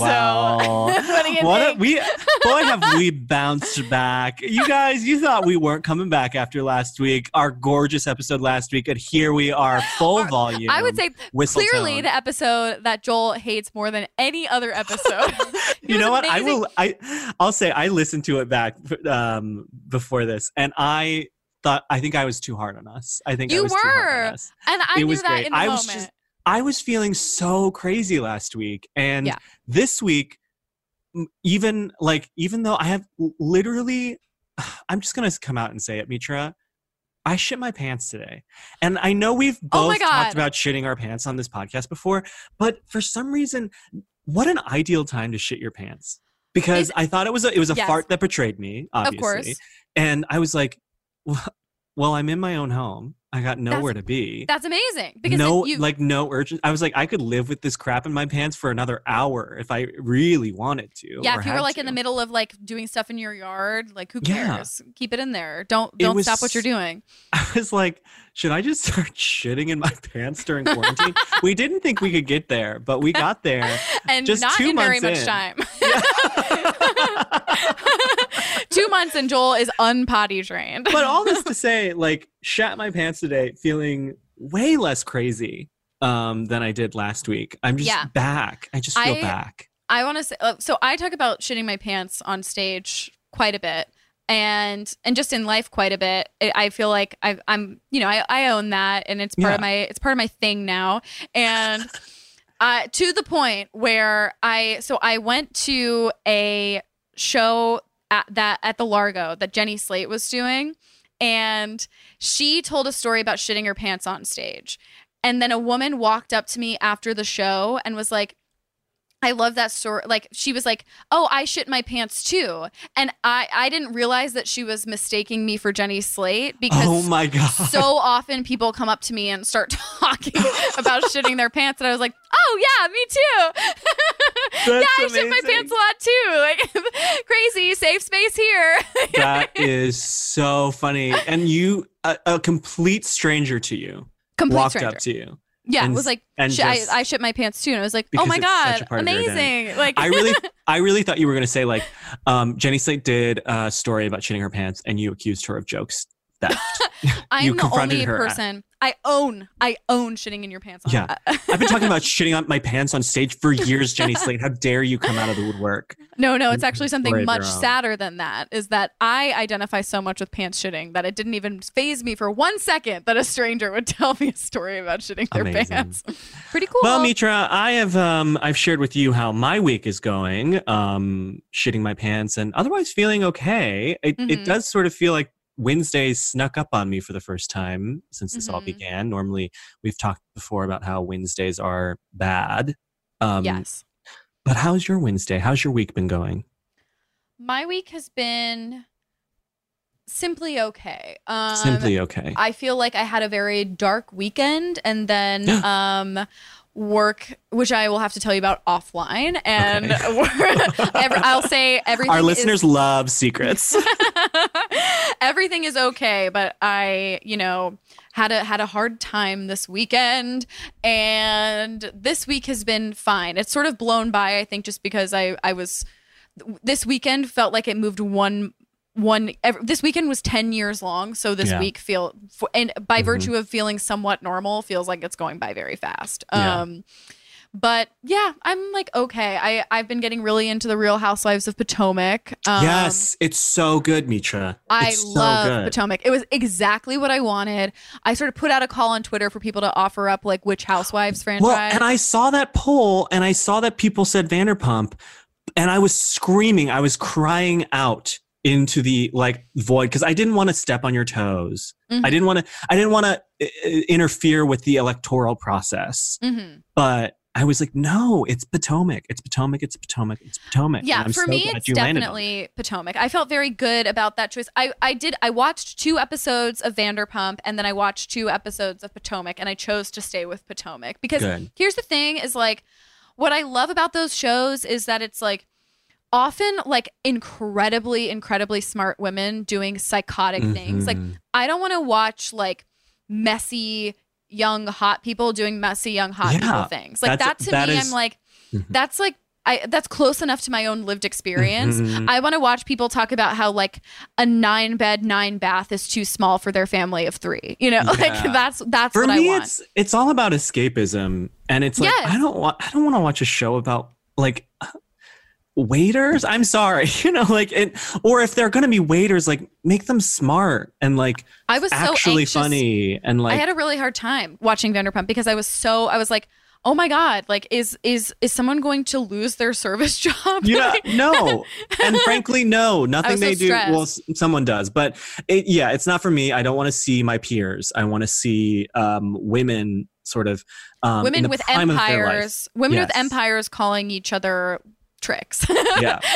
So, Wow. what do you What a, we boy have we bounced back. You guys, you thought we weren't coming back after last week, our gorgeous episode last week, and here we are, full Or- volume. I would say clearly tone. the episode that Joel hates more than any other episode. You know what? I will. I I'll say I listened to it back um, before this, and I thought I think I was too hard on us. I think I You was too hard on were. us. And I it knew was that great. in the I moment. was just I was feeling so crazy last week, and Yeah. this week, even like even though I have literally, I'm just gonna come out and say it, Mitra. I shit my pants today, and I know we've Oh both talked about shitting our pants on this podcast before, but for some reason, what an ideal time to shit your pants because I thought it was a, it was a Yes. fart that betrayed me, obviously, of course. and I was like, well, well, I'm in my own home. I got nowhere to be That's amazing. Because no you, like no urgent i was like i could live with this crap in my pants for another hour if i really wanted to yeah, if you were like in the middle of like doing stuff in your yard, like who Yeah. cares? Keep it in there. Don't don't was stop what you're doing. i was like should i just start shitting in my pants during quarantine we didn't think we could get there but we got there And Just not two in very much in. time. Two months and Joel is unpotty trained. but all this to say like shat my pants today feeling way less crazy um than i did last week i'm just Yeah. back i just feel I- back I want to say uh, so. I talk about shitting my pants on stage quite a bit, and and just in life quite a bit. I feel like I, I'm, you know, I, I own that, and it's part of my it's part of my thing now, and uh, to the point where I so I went to a show at that at the Largo that Jenny Slate was doing, and she told a story about shitting her pants on stage. And then a woman walked up to me after the show and was like, I love that story. Like she was like, "Oh, I shit my pants too," and I I didn't realize that she was mistaking me for Jenny Slate oh because oh my god so often people come up to me and start talking about shitting their pants, and I was like, "Oh yeah, me too. yeah, I shit my pants a lot too. Like crazy, safe space here." that is so funny and you a, a complete stranger to you Complete walked stranger. up to you yeah, and it was like, and sh- just- I, I shit my pants too, and I was like, "Oh my god, such a part of your amazing!" Like I really, I really thought you were going to say like, um, Jenny Slate did a story about shitting her pants, and you accused her of jokes theft. I'm you the confronted only her. person I own. I own shitting in your pants. on- Yeah. I've been talking about shitting on my pants on stage for years, Jenny Slate. How dare you come out of the woodwork? No, no, it's actually something much sadder than that. Is that I identify so much with pants shitting that it didn't even phase me for one second that a stranger would tell me a story about shitting their Amazing. pants. Pretty cool. Well, Mitra, I have um, I've shared with you how my week is going, um, shitting my pants, and otherwise feeling okay. It, Mhm. it does sort of feel like Wednesdays snuck up on me for the first time since this all Mhm. began. Normally, we've talked before about how Wednesdays are bad. Um, yes, But how's your Wednesday? How's your week been going? my week has been simply okay. Um, Simply okay. I feel like I had a very dark weekend and then um work which I will have to tell you about offline and every, I'll say everything Our is- listeners love secrets. everything is okay but I you know had a had a hard time this weekend and this week has been fine it's sort of blown by I think just because I I was this weekend felt like it moved one one ev this weekend was 10 years long so this Yeah. week feel and by Mhm. virtue of feeling somewhat normal feels like it's going by very fast Yeah. um but yeah i'm like okay i i've been getting really into the real housewives of potomac um, yes, it's so good, Mitra. I so love good. Potomac. It was exactly what I wanted. I sort of put out a call on Twitter for people to offer up like which Housewives franchise. Well, and I saw that poll and I saw that people said Vanderpump and I was screaming, I was crying out into the like void because I didn't want to step on your toes. Mhm. I didn't want to. I didn't want to interfere with the electoral process. Mhm. But I was like, no, it's Potomac. It's Potomac. It's Potomac. It's Potomac. Yeah, for so me, it's you landed on it. definitely Potomac. I felt very good about that choice. I, I did. I watched two episodes of Vanderpump, and then I watched two episodes of Potomac, and I chose to stay with Potomac because Good. here's the thing: is like what I love about those shows is that it's like often like incredibly, incredibly smart women doing psychotic things. Like Mhm. I don't want to watch like messy young hot people doing messy young hot people Yeah, things. Like that to that me, is- I'm like, Mhm. that's like I that's close enough to my own lived experience. Mhm. I want to watch people talk about how like a nine bed, nine bath is too small for their family of three. You know, like that's that's For what me, I want. it's it's all about escapism, and it's like Yes. I don't want I don't want to watch a show about like waiters. I'm sorry, you know, like it, or if they're gonna be waiters, like make them smart and like I was so actually anxious. funny and like I had a really hard time watching Vanderpump because I was so I was like, oh my god, like is is is someone going to lose their service job? yeah, no, and frankly, no, nothing was so they do. Well, someone does, but it, yeah, it's not for me. I don't want to see my peers. I want to see um, women sort of um, women with prime of their life. empires, women with empires calling each other tricks. yeah.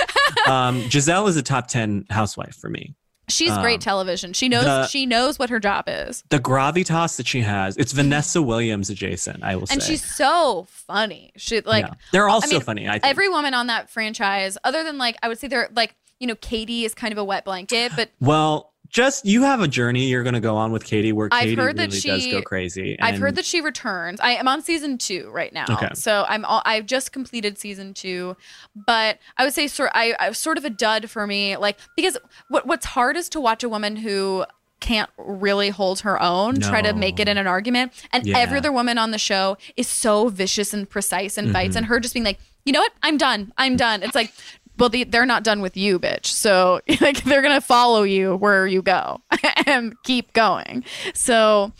Um, Gizelle is a top 10 housewife for me. She's Um, great television. She knows the- she knows what her job is. The gravitas that she has, it's Vanessa Williams adjacent, I will And say. she's so funny. She like Yeah. They're all I so mean, funny, I think. every woman on that franchise, other than like I would say they're like, you know, Katie is kind of a wet blanket, but well, just you have a journey you're going to go on with Katie where I've Katie heard that really does go crazy. I've heard that she returns. I am on season two right now, Okay. so I'm all, I've just completed season two, but I would say sort I, I sort of a dud for me, like because what what's hard is to watch a woman who can't really hold her own try to make it in an argument and Yeah. every other woman on the show is so vicious and precise and fights Mhm. and her just being like you know what i'm done i'm done it's like well the, they're not done with you bitch so like they're gonna follow you where you go and keep going so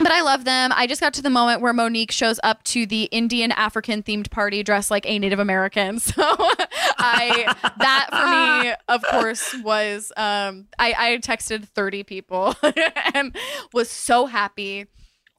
but I love them. I just got to the moment where Monique shows up to the Indian African themed party dressed like a Native American. So I that for me, of course, was um I, I texted 30 people and was so happy.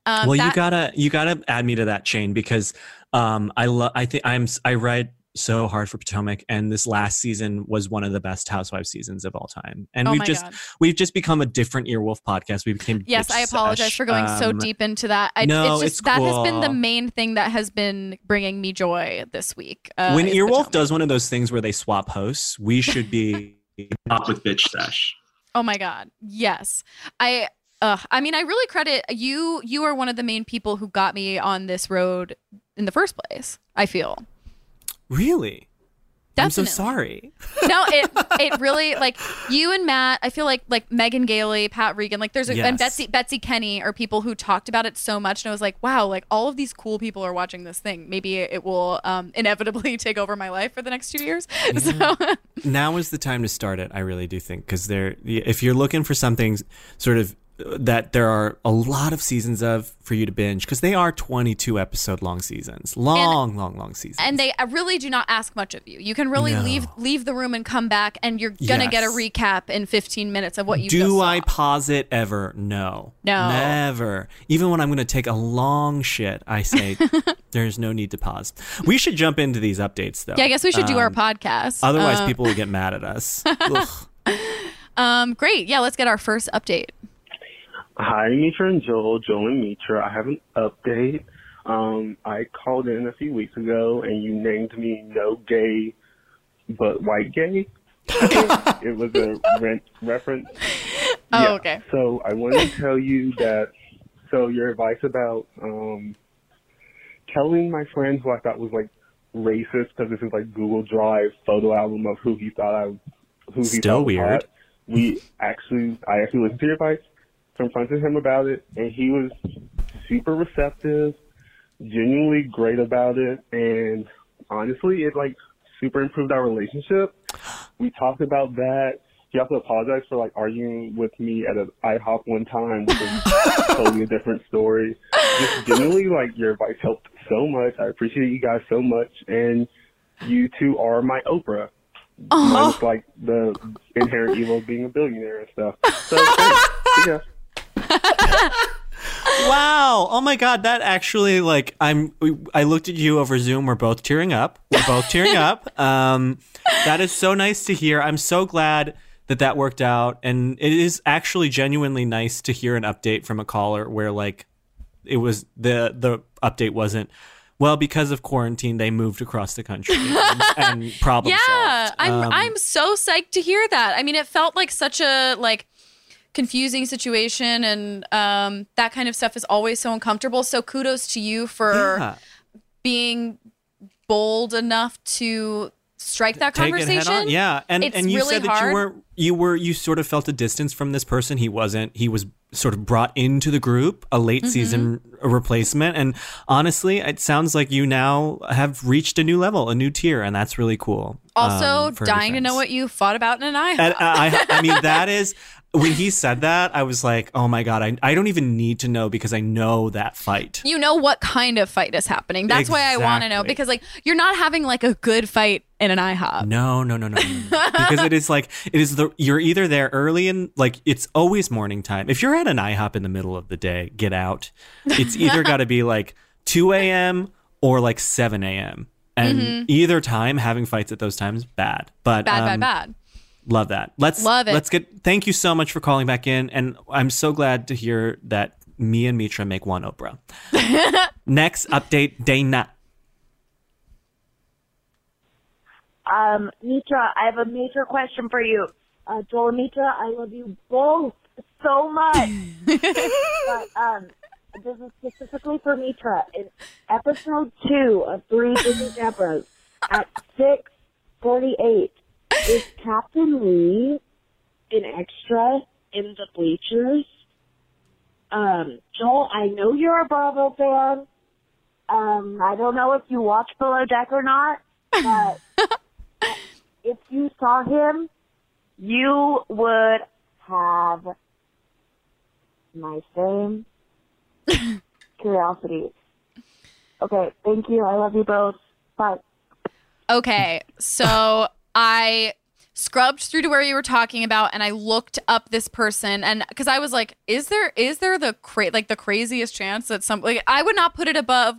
Um, well, you gotta you gotta add me to that chain because um, I love. I think I'm. I write so hard for Potomac, and this last season was one of the best Housewives seasons of all time. And oh we've just God. we've just become a different Earwolf podcast. We became Yes, Bitch I apologize Sesh. for going so Um, deep into that. I, no, it's just it's that has been the main thing that has been bringing me joy this week. Uh, when is Earwolf Potomac. does one of those things where they swap hosts, we should be up with Bitch Sesh. Oh my god. Yes. I uh I mean I really credit you you are one of the main people who got me on this road in the first place. I feel. Really? I'm so sorry. No, it it really like you and Matt, I feel like like Megan Gailey, Pat Regan, like there's a, and Betsy Betsy Kenny are people who talked about it so much and I was like, wow, like all of these cool people are watching this thing. Maybe it will um inevitably take over my life for the next 2 years. So now is the time to start it. I really do think because there, if you're looking for something sort of that there are a lot of seasons of for you to binge because they are 22 episode long seasons, long, long, long seasons. and they uh, really do not ask much of you. You can really No. leave leave the room and come back, and you're gonna get a recap in 15 minutes of what you just do. I pause it ever? No, No. never. Even when I'm going to take a long shit, I say there's no need to pause. We should jump into these updates though. yeah, I guess we should do our Um, podcast. Otherwise, Uh, people will get mad at us. Um, great. Yeah, let's get our first update. Hi, Mitra and Joel. Joel and Mitra. I have an update. Um, I called in a few weeks ago and you named me no gay, but white gay. it was a rent reference. Oh, Yeah. okay. So I wanted to tell you that. So your advice about um, telling my friend who I thought was like racist because this is like Google Drive photo album of who he thought I, who he Still thought was weird. hot. We actually, I actually listened to your advice, confronted him about it, and he was super receptive, genuinely great about it, and honestly, it like super improved our relationship. We talked about that. He also apologized for like arguing with me at an IHOP one time, which is totally a different story. Just genuinely, like your advice helped so much. I appreciate you guys so much, and you two are my Oprah. Oh. minus like the inherent evil of being a billionaire and stuff. So yeah. Wow. Oh my god, that actually like I'm I looked at you over Zoom, we're both tearing up. We're both tearing up. Um that is so nice to hear. I'm so glad that that worked out and it is actually genuinely nice to hear an update from a caller where like it was the the update wasn't well because of quarantine they moved across the country and, and problem yeah, solved. I'm Um, I'm so psyched to hear that. I mean, it felt like such a like confusing situation and um that kind of stuff is always so uncomfortable. So kudos to you for yeah. being bold enough to strike that take conversation. Yeah, and It's and you really said that hard. you were you were you sort of felt a distance from this person. He wasn't. He was sort of brought into the group, a late Mm-hmm. season replacement. And honestly, it sounds like you now have reached a new level, a new tier, and that's really cool. Also, um, dying to know what you fought about in an eye. And I, I mean, that is when he said that. I was like, oh my god, I, I don't even need to know because I know that fight. you know what kind of fight is happening. That's why I want to know because like you're not having like a good fight in an IHOP. No, no, no, no, no. because it is like it is the you're either there early and like it's always morning time. If you're at an IHOP in the middle of the day, get out. It's either got to be like 2 a.m. or like 7 a.m. And either time having fights at those times bad. But Mm-hmm. Bad, um, bad, bad. Love that. Let's Love it. Let's get. Thank you so much for calling back in, and I'm so glad to hear that me and Mitra make one Oprah. Next update, Dana. Um, Mitra, I have a major question for you. Uh, Joel and Mitra, I love you both so much. but, um, this is specifically for Mitra. In episode two of Three Busy Debras, at 6.48, is Captain Lee an extra in the bleachers? Um, Joel, I know you're a Bravo fan. Um, I don't know if you watch Below Deck or not, but if you saw him, you would have my same curiosity. Okay, thank you. I love you both. Bye. Okay, so I scrubbed through to where you were talking about and I looked up this person and cuz I was like is there is there the cra- like the craziest chance that some like I would not put it above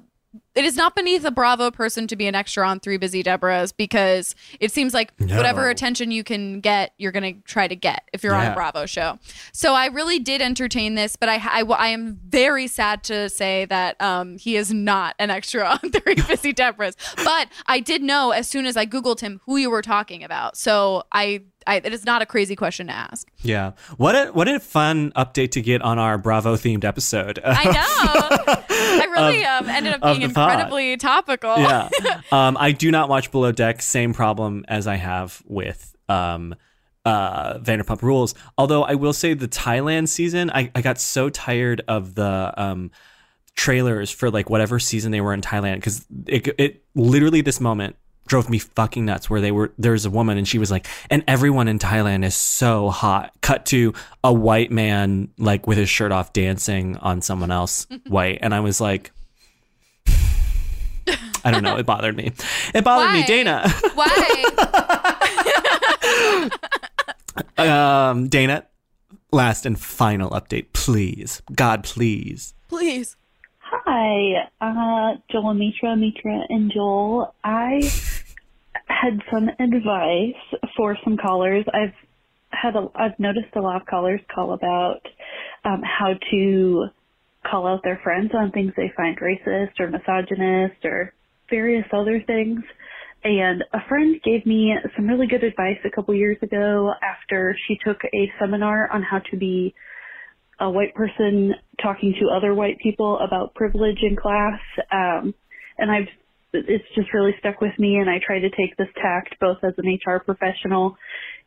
it is not beneath a Bravo person to be an extra on Three Busy Deborahs because it seems like No. whatever attention you can get, you're going to try to get if you're on a Bravo show. So I really did entertain this, but I, I, I am very sad to say that um, he is not an extra on Three Busy Deborahs. But I did know as soon as I Googled him who you were talking about. So I, I it is not a crazy question to ask. Yeah. What a what a fun update to get on our Bravo themed episode. I know. I really um, ended up being incredibly topical. yeah. Um, I do not watch Below Deck. Same problem as I have with um, uh, Vanderpump Rules. Although I will say the Thailand season, I, I got so tired of the um, trailers for like whatever season they were in Thailand because it, it literally this moment drove me fucking nuts where they were there's a woman and she was like and everyone in Thailand is so hot. Cut to a white man like with his shirt off dancing on someone else white. And I was like I don't know. It bothered me. It bothered me Dana. Why? um Dana last and final update please. God please. Please. Hi, uh, Joel Mitra, Mitra and Joel. I had some advice for some callers. I've had a, I've noticed a lot of callers call about um, how to call out their friends on things they find racist or misogynist or various other things. And a friend gave me some really good advice a couple years ago after she took a seminar on how to be a white person talking to other white people about privilege in class. Um, and I've, it's just really stuck with me and I try to take this tact both as an HR professional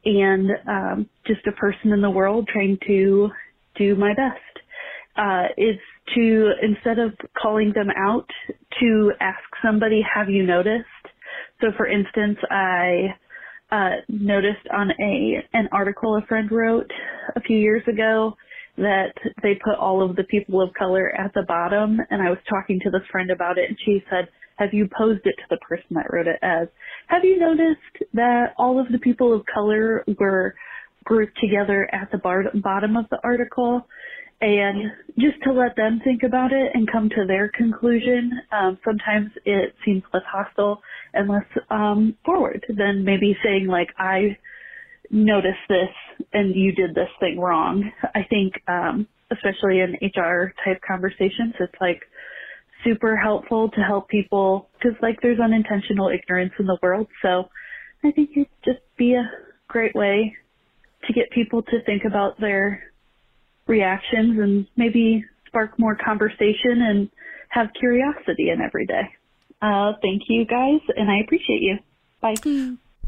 and, um, just a person in the world trying to do my best. Uh, is to, instead of calling them out, to ask somebody, have you noticed? So for instance, I, uh, noticed on a, an article a friend wrote a few years ago that they put all of the people of color at the bottom and I was talking to this friend about it and she said, have you posed it to the person that wrote it as, have you noticed that all of the people of color were grouped together at the bar- bottom of the article? And just to let them think about it and come to their conclusion, um, sometimes it seems less hostile and less um, forward than maybe saying like, I noticed this and you did this thing wrong. I think, um, especially in HR type conversations, it's like super helpful to help people because like there's unintentional ignorance in the world. So I think it'd just be a great way to get people to think about their reactions and maybe spark more conversation and have curiosity in every day. Uh, thank you guys, and I appreciate you. Bye.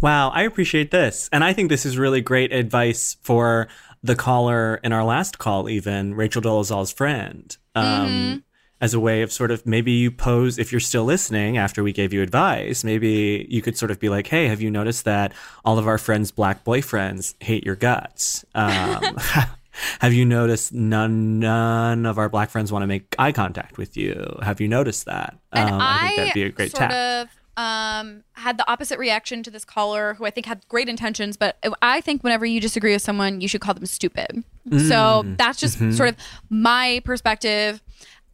Wow, I appreciate this. And I think this is really great advice for the caller in our last call, even Rachel Dolezal's friend. Um, As a way of sort of maybe you pose, if you're still listening after we gave you advice, maybe you could sort of be like, hey, have you noticed that all of our friends' black boyfriends hate your guts? Um, have you noticed none, none of our black friends want to make eye contact with you? Have you noticed that? Um, I, think that'd be a great sort tap. of um, had the opposite reaction to this caller, who I think had great intentions, but I think whenever you disagree with someone, you should call them stupid. So Mm. that's just Mm-hmm. sort of my perspective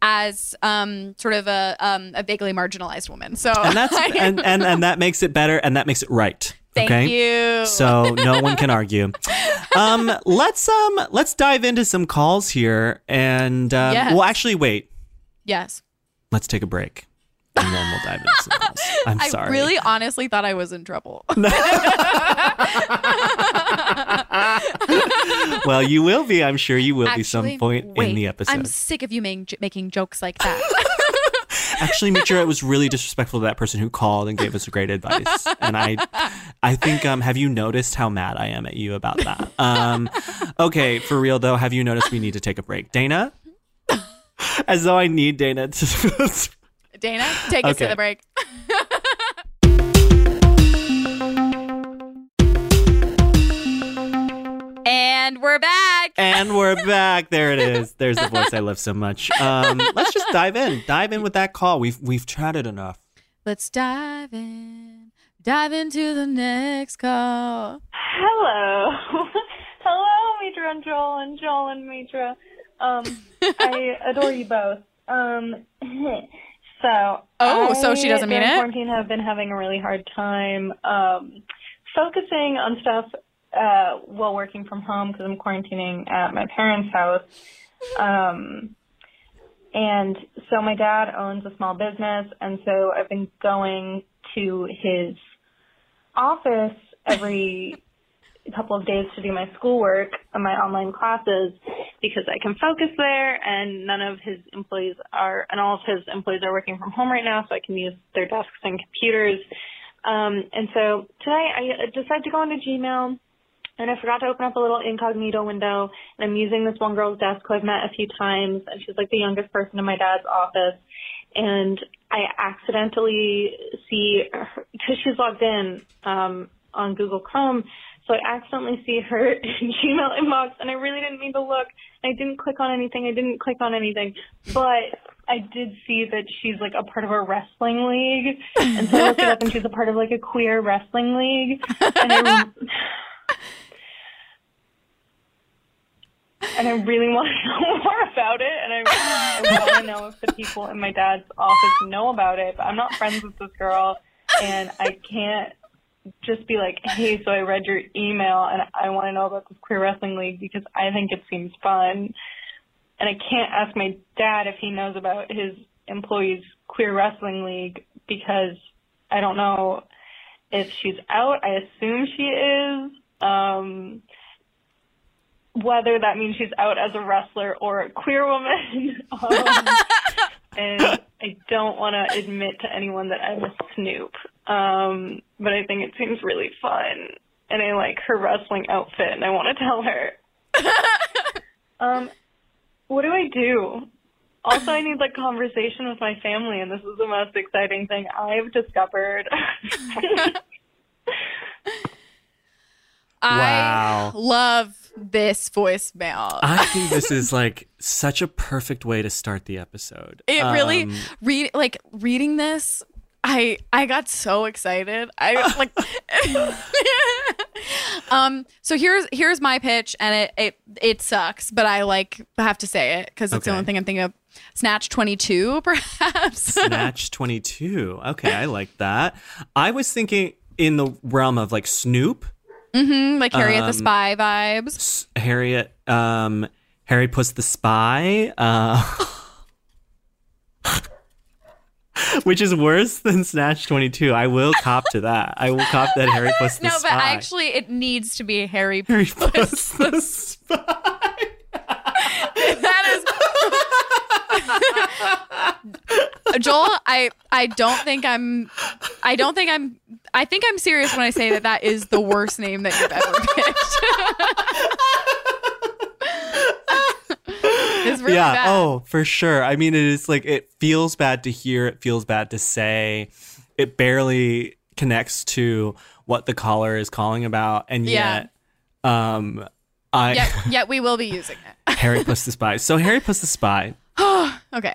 as um, sort of a um, a vaguely marginalized woman. So and that's and, and and that makes it better and that makes it right thank okay you. so no one can argue um let's um let's dive into some calls here and um, Yes. well actually wait yes, let's take a break and then we'll dive into some calls i'm I sorry. I really honestly thought I was in trouble. well you will be. I'm sure you will be some point wait, in the episode. I'm sick of you making making jokes like that. actually Mitra, it was really disrespectful to that person who called and gave us great advice. And i i think um have you noticed how mad i am at you about that? Um okay for real though have you noticed we need to take a break? Dana? As though i need dana to Dana, take us to the break. and we're back. and we're back there it is there's the voice i love so much um let's just dive in dive in with that call we've we've chatted enough Let's dive in. Dive into the next call. Hello. Hello, Mitra and Joel and Joel and Mitra. Um, I adore you both. Um, so. Oh, so she doesn't mean it? quarantine have been having a really hard time, um, focusing on stuff, uh, while working from home because I'm quarantining at my parents' house. Um, and so my dad owns a small business, and so I've been going to his office every couple of days to do my schoolwork and my online classes because I can focus there and none of his employees are, and all of his employees are working from home right now so I can use their desks and computers. Um, and so today I decided to go into Gmail and I forgot to open up a little incognito window and I'm using this one girl's desk who I've met a few times and she's like the youngest person in my dad's office and I accidentally see because she's logged in um, on Google Chrome, so I accidentally see her in Gmail inbox, and I really didn't mean to look. I didn't click on anything. I didn't click on anything, but I did see that she's like a part of a wrestling league, and so I looked it up, and she's a part of like a queer wrestling league, and I. and I really want to know more about it, and I, I want to know if the people in my dad's office know about it. But I'm not friends with this girl, and I can't just be like, "Hey, so I read your email, and I want to know about this queer wrestling league because I think it seems fun." And I can't ask my dad if he knows about his employees' queer wrestling league because I don't know if she's out. I assume she is. Um, whether that means she's out as a wrestler or a queer woman. um, and I don't want to admit to anyone that I'm a snoop. Um, but I think it seems really fun. And I like her wrestling outfit and I want to tell her. um, what do I do? Also, I need like conversation with my family, and this is the most exciting thing I've discovered. Wow. I love this voicemail. I think this is like such a perfect way to start the episode. it really Um, read like reading this I I got so excited. I like Um so here's here's my pitch and it it it sucks, but I like have to say it cuz it's the only thing I'm thinking of. Snatch 22 perhaps. Snatch 22. Okay, I like that. I was thinking in the realm of like Snoop, Mhm, like Harriet the Um, Spy vibes. Harriet, um, Harry Puss the Spy, uh, which is worse than Snatch 22. I will cop to that. I will cop that Harry Puss the No, Spy. but actually it needs to be Harry Harry Puss. Puss the Spy. that is Joel, I I don't think I'm I don't think I'm I think I'm serious when I say that that is the worst name that you've ever picked. it's really yeah. bad. Oh, for sure. I mean, it is like it feels bad to hear. It feels bad to say. It barely connects to what the caller is calling about, and Yeah. yet, um, I Yet, yet we will be using it. Harry Puss the Spy. So Harry Puss the Spy. Okay.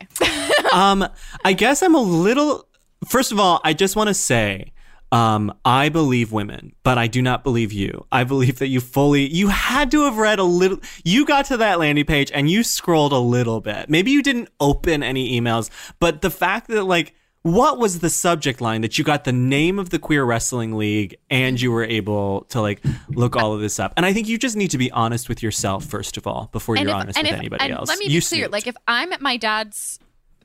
Um, I guess I'm a little. First of all, I just want to say. Um, I believe women, but I do not believe you. I believe that you fully, you had to have read a little, you got to that landing page and you scrolled a little bit. Maybe you didn't open any emails, but the fact that like, what was the subject line that you got the name of the queer wrestling league and you were able to like look all of this up? And I think you just need to be honest with yourself, first of all, before you're if, honest with anybody and else. Let me you be clear. snooped. Like if I'm at my dad's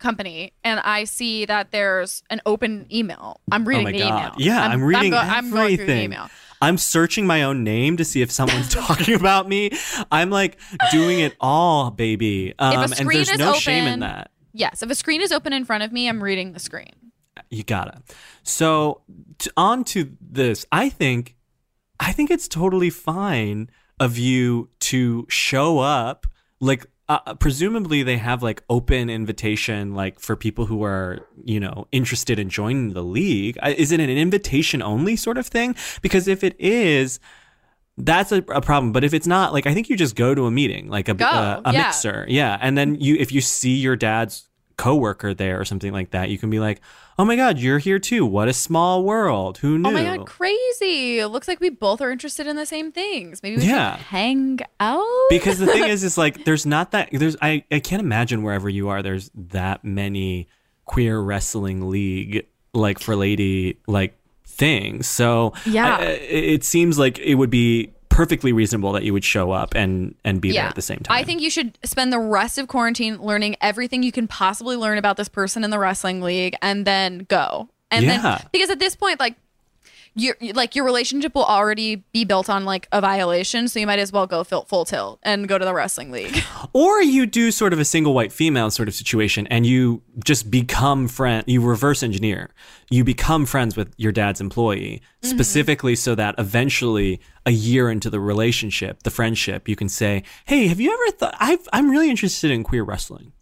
company and I see that there's an open email, I'm reading oh the god! email. Yeah, I'm, reading go- I'm going through the everything. email. I'm searching my own name to see if someone's talking about me. I'm like doing it all, baby. Um, and there's no shame in that. Yes, if a screen is open in front of me, I'm reading the screen. You gotta. So t- on to this. I think, I think it's totally fine of you to show up. Like, uh, presumably they have like open invitation, like for people who are you know interested in joining the league. Is it an invitation only sort of thing? Because if it is. That's a, a problem, but if it's not, like I think you just go to a meeting, like a Go, uh, a yeah. mixer, yeah, and then you if you see your dad's coworker there or something like that, you can be like, "Oh my god, you're here too! What a small world! Who knew?" Oh my god, crazy! It looks like we both are interested in the same things. Maybe we Yeah. should hang out. because the thing is, is like there's not that there's I I can't imagine wherever you are there's that many queer wrestling league like for lady like things. So Yeah. I- it it seems like it would be perfectly reasonable that you would show up and and be there at the same time. I think you should spend the rest of quarantine learning everything you can possibly learn about this person in the wrestling league and then go. And Yeah. then because at this point like your like your relationship will already be built on like a violation, so you might as well go full, full tilt and go to the wrestling league. Or you do sort of a single white female sort of situation and you just become friend you reverse engineer. You become friends with your dad's employee Mm-hmm. specifically so that eventually a year into the relationship, the friendship, you can say, "Hey, have you ever thought I've, I'm really interested in queer wrestling."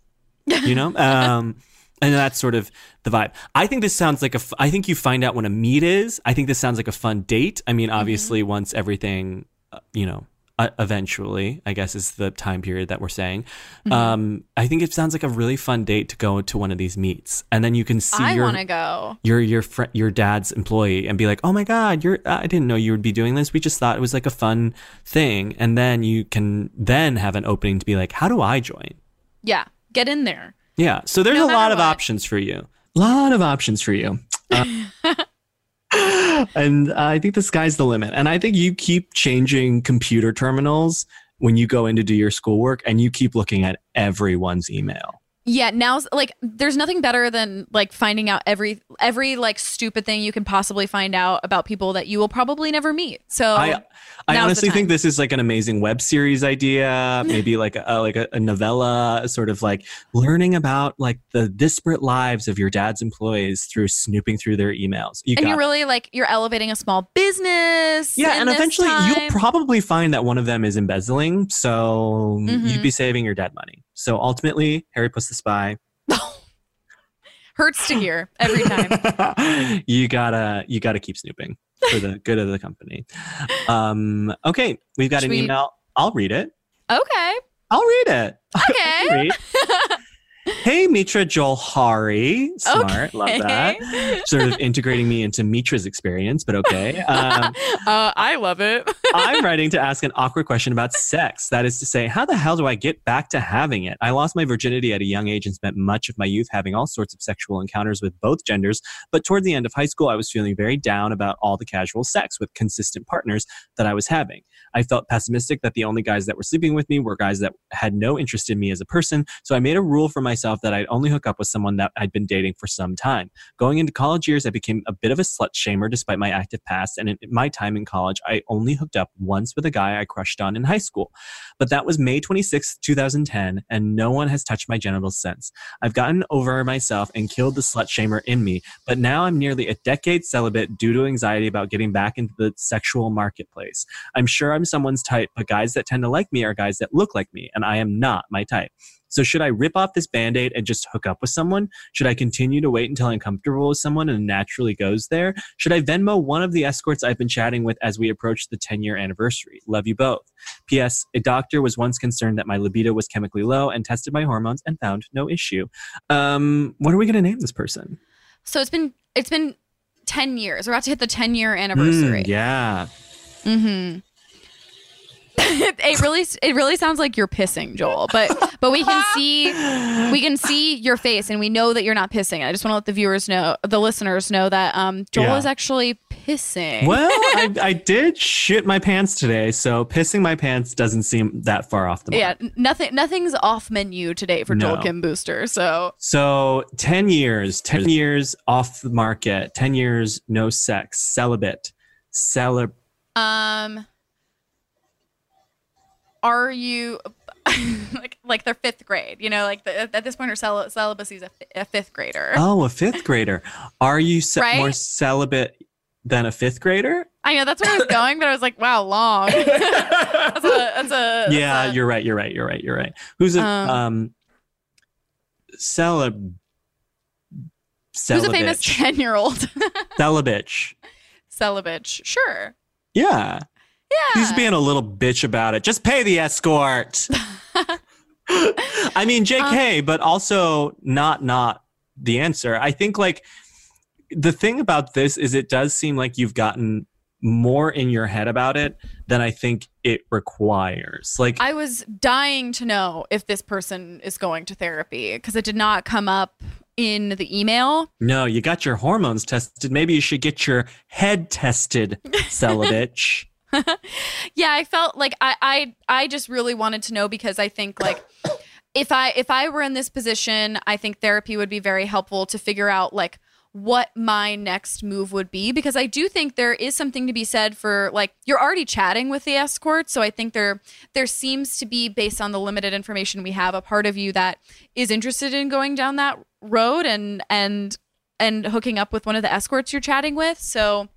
You know? Um and that's sort of the vibe. I think this sounds like a. f- I think you find out when a meet is. I think this sounds like a fun date. I mean, obviously, once everything, uh, you know, uh, eventually, I guess is the time period that we're saying. Um, I think it sounds like a really fun date to go to one of these meets, and then you can see I want to go. your your fr- your dad's employee and be like, "Oh my god, you're I didn't know you would be doing this. We just thought it was like a fun thing." And then you can then have an opening to be like, "How do I join?" Yeah, get in there. Yeah. So there's No a lot matter of options for you. A lot of options for you. Uh, and I think the sky's the limit. And I think you keep changing computer terminals when you go in to do your schoolwork and you keep looking at everyone's email. Yeah, now like there's nothing better than like finding out every every like stupid thing you can possibly find out about people that you will probably never meet. So I I honestly think this is like an amazing web series idea, maybe like a like a, a novella, sort of like learning about like the disparate lives of your dad's employees through snooping through their emails. You and got you're it. really like you're elevating a small business. Yeah, and eventually time. you'll probably find that one of them is embezzling, so Mhm. you'd be saving your dad money. So ultimately, Harry Puss the Spy, hurts to hear every time. you gotta you gotta keep snooping for the good of the company. Um, okay, we've got Should an we- email. I'll read it. okay. I'll read it. Okay. Read. Hey, Mitra Joel Hari. Smart. Love that. Sort of integrating me into Mitra's experience, but okay. Um, uh, I love it. I'm writing to ask an awkward question about sex. That is to say, how the hell do I get back to having it? I lost my virginity at a young age and spent much of my youth having all sorts of sexual encounters with both genders. But toward the end of high school, I was feeling very down about all the casual sex with consistent partners that I was having. I felt pessimistic that the only guys that were sleeping with me were guys that had no interest in me as a person. So I made a rule for myself that I'd only hook up with someone that I'd been dating for some time. Going into college years, I became a bit of a slut shamer despite my active past. And in my time in college, I only hooked up once with a guy I crushed on in high school. But that was May 26, 2010, and no one has touched my genitals since. I've gotten over myself and killed the slut shamer in me, but now I'm nearly a decade celibate due to anxiety about getting back into the sexual marketplace. I'm sure I'm someone's type, but guys that tend to like me are guys that look like me, and I am not my type. So should I rip off this band-aid and just hook up with someone? Should I continue to wait until I'm comfortable with someone and naturally goes there? Should I Venmo one of the escorts I've been chatting with as we approach the 10-year anniversary? Love you both. P.S. A doctor was once concerned that my libido was chemically low and tested my hormones and found no issue. Um, what are we going to name this person? so it's been it's been ten years. We're about to hit the ten year anniversary. Mm, yeah. Mm-hmm. it really it really sounds like you're pissing, Joel. But but we can see we can see your face and we know that you're not pissing. I just want to let the viewers know, the listeners know that um Joel Yeah. is actually pissing. Well, I, I did shit my pants today, so pissing my pants doesn't seem that far off the mark. Yeah, nothing nothing's off menu today for Joel No. Kim Booster. So So 10 years, 10 years off the market, 10 years no sex, celibate, celib. um are you like like they're fifth grade, you know, like the, at this point her cel- celibacy is a, a fifth grader. Oh, a fifth grader. Are you ce- Right? more celibate than a fifth grader? I know that's where I was going, but I was like, wow, long. that's a that's a yeah, that's a- you're right. You're right. You're right. You're right. Who's a Um, um, celib? Who's a famous ten year old? Celibate. Celibate. Sure. Yeah. Yeah. He's being a little bitch about it. Just pay the escort. I mean, JK, Um, but also not not the answer. I think like the thing about this is it does seem like you've gotten more in your head about it than I think it requires. Like I was dying to know if this person is going to therapy because it did not come up in the email. no, you got your hormones tested. Maybe you should get your head tested, celibate. Yeah, I felt like I I I just really wanted to know because I think like if I if I were in this position, I think therapy would be very helpful to figure out like what my next move would be because I do think there is something to be said for like you're already chatting with the escort, so I think there there seems to be based on the limited information we have a part of you that is interested in going down that road and and and hooking up with one of the escorts you're chatting with. So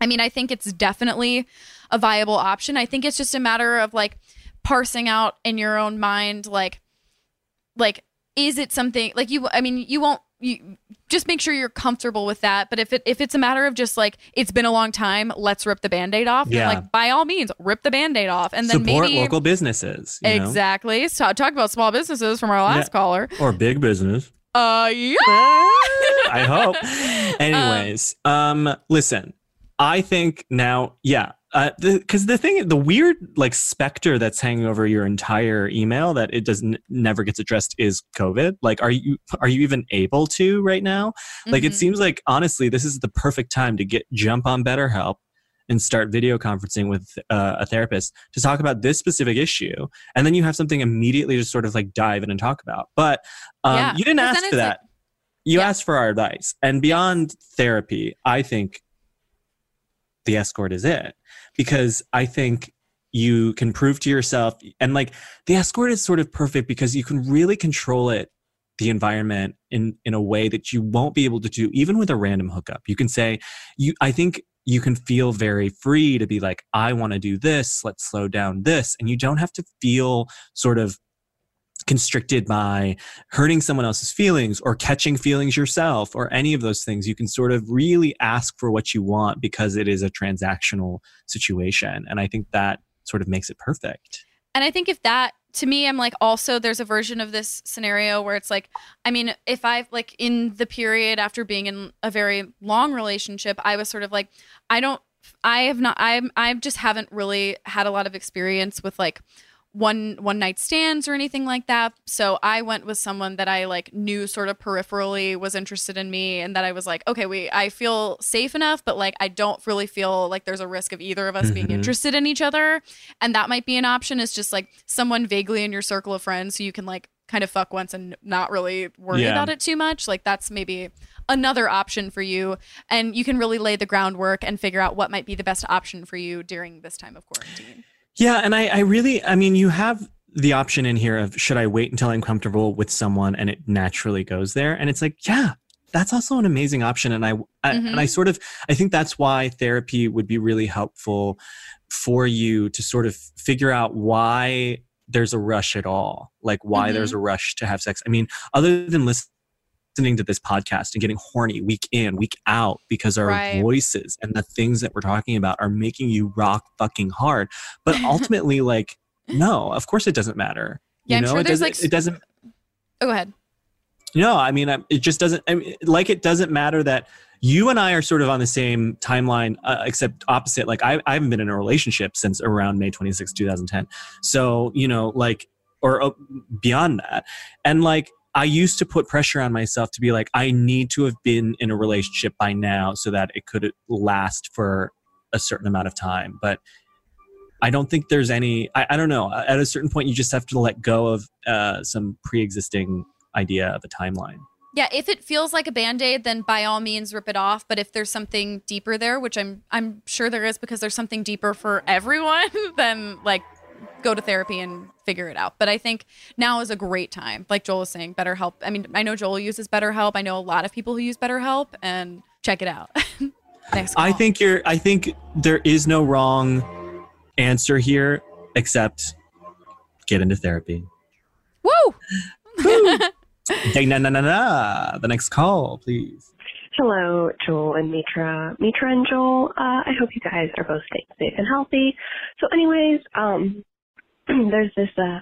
I mean, I think it's definitely a viable option. I think it's just a matter of like parsing out in your own mind, like, like, is it something like you? I mean, you won't. You just make sure you're comfortable with that. But if it if it's a matter of just like it's been a long time, let's rip the band-aid off. Yeah. like by all means, rip the band-aid off, and then Support maybe local businesses. you know? exactly. So talk about small businesses from our last Yeah. caller. Or big business. Uh, yeah. I hope. Anyways, um, listen, I think now, yeah, because the, thing, the weird like specter that's hanging over your entire email that it doesn't never gets addressed is COVID. Like, are you are you even able to right now? Like, it Mhm. seems like honestly, this is the perfect time to get jump on BetterHelp and start video conferencing with uh, a therapist to talk about this specific issue, and then you have something immediately to sort of like dive in and talk about. But um, Yeah, you didn't ask for that. like- you Yeah. asked for our advice, and beyond therapy, I think the escort is it because I think you can prove to yourself and like the escort is sort of perfect because you can really control it the environment in in a way that you won't be able to do even with a random hookup. You can say you i think you can feel very free to be like i want to do this let's slow down this and you don't have to feel sort of constricted by hurting someone else's feelings or catching feelings yourself or any of those things you can sort of really ask for what you want because it is a transactional situation. And i think that sort of makes it perfect. And I think if that to me, I'm like also there's a version of this scenario where it's like, I mean, if I've like in the period after being in a very long relationship, I was sort of like, I don't, I have not, I'm, I just haven't really had a lot of experience with like one one night stands or anything like that. So I went with someone that I like knew sort of peripherally was interested in me and that I was like, okay, we I feel safe enough, but like I don't really feel like there's a risk of either of us being Mhm. interested in each other. And that might be an option is just like someone vaguely in your circle of friends so you can like kind of fuck once and not really worry Yeah. about it too much. Like that's maybe another option for you and you can really lay the groundwork and figure out what might be the best option for you during this time of quarantine. Yeah, and I, I really, I mean, you have the option in here of should I wait until I'm comfortable with someone and it naturally goes there, and it's like, yeah, that's also an amazing option, and I, I and I mm-hmm. sort of, I think that's why therapy would be really helpful for you to sort of figure out why there's a rush at all, like why there's mm-hmm. a rush to have sex. I mean, other than listening to this podcast and getting horny week in, week out because our Right. voices and the things that we're talking about are making you rock fucking hard. But ultimately, like, no, of course it doesn't matter. Yeah, you I'm know, sure it there's, doesn't. like, it doesn't. Oh, go ahead. No, I mean, it just doesn't. I mean, like, it doesn't matter that you and I are sort of on the same timeline, uh, except opposite. Like, I, I haven't been in a relationship since around May 26, 2010. So, you know, like, or uh, beyond that. And like, I used to put pressure on myself to be like, I need to have been in a relationship by now so that it could last for a certain amount of time. But I don't think there's any, I, I don't know. At a certain point, you just have to let go of uh, some pre existing idea of a timeline. Yeah, if it feels like a band-aid, then by all means rip it off. But if there's something deeper there, which I'm I'm sure there is because there's something deeper for everyone, then like go to therapy and figure it out. But I think now is a great time. Like Joel was saying, BetterHelp. I mean, I know Joel uses BetterHelp. I know a lot of people who use BetterHelp and check it out. Next I think you're. I think there is no wrong answer here, except get into therapy. Woo! Hey, na na na na. The next call, please. Hello, Joel and Mitra. Mitra and Joel, uh, I hope you guys are both staying safe and healthy. So anyways, um, there's this, uh,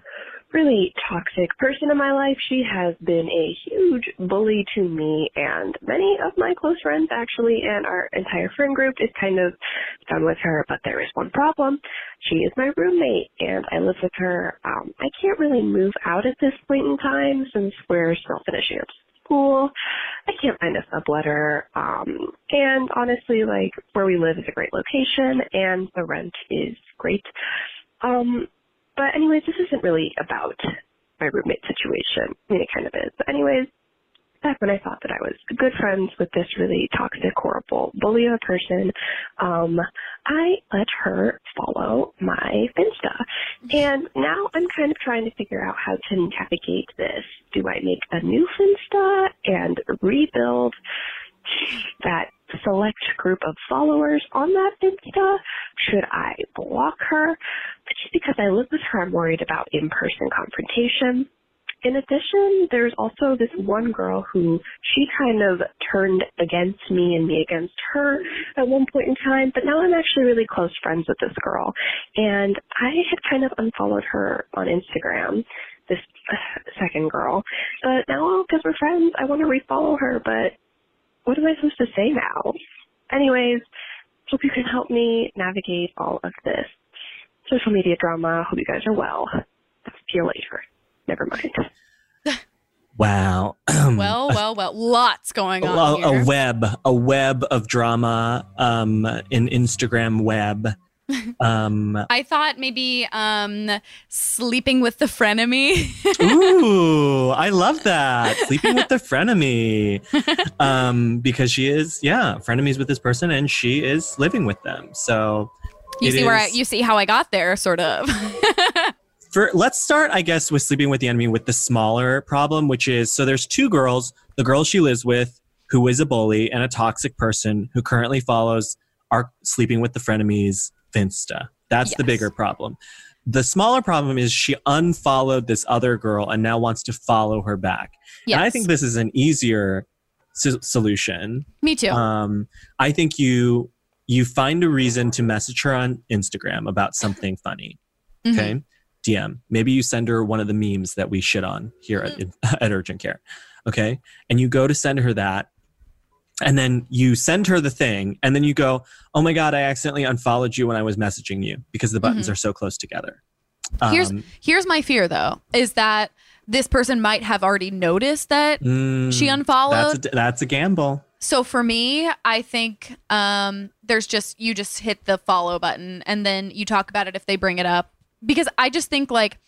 really toxic person in my life. She has been a huge bully to me and many of my close friends actually and our entire friend group is kind of done with her, but there is one problem. She is my roommate and I live with her. Um, I can't really move out at this point in time since we're still finishing up school. I can't find a subletter. Um, and honestly, like where we live is a great location and the rent is great. Um, but anyways, this isn't really about my roommate situation. I mean, it kind of is. But anyways, back when I thought that I was good friends with this really toxic, horrible bully of a person, um, I let her follow my Finsta. And now I'm kind of trying to figure out how to navigate this. Do I make a new Finsta and rebuild that select group of followers on that Insta? Should I block her? But just because I live with her, I'm worried about in-person confrontation. In addition, there's also this one girl who she kind of turned against me and me against her at one point in time, but now I'm actually really close friends with this girl. And I had kind of unfollowed her on Instagram, this uh, second girl. But now, because we're friends, I want to refollow her, but what am I supposed to say now? Anyways, hope you can help me navigate all of this social media drama. Hope you guys are well. See you later. Never mind. Wow. well, well, well. Lots going on a here. web, a web of drama, um, an Instagram web. Um, I thought maybe um sleeping with the frenemy. ooh, I love that. Sleeping with the frenemy. Um, because she is, yeah, frenemies with this person and she is living with them. So you it see where I, you see how I got there, sort of. for let's start i guess with sleeping with the enemy with the smaller problem which is so there's two girls the girl she lives with who is a bully and a toxic person who currently follows our sleeping with the frenemies finsta that's the bigger problem the smaller problem is she unfollowed this other girl and now wants to follow her back yes. and i think this is an easier s- solution Me too. um, I think you you find a reason to message her on Instagram about something funny. Mhm. Okay. DM. Maybe you send her one of the memes that we shit on here at, at Urgent Care. Okay. And you go to send her that. And then you send her the thing. And then you go, oh my God, I accidentally unfollowed you when I was messaging you because the buttons are so close together. Here's Um, here's my fear though, is that this person might have already noticed that mm, she unfollowed. That's a, that's a gamble. So for me, I think um, there's just you just hit the follow button and then you talk about it if they bring it up because I just think like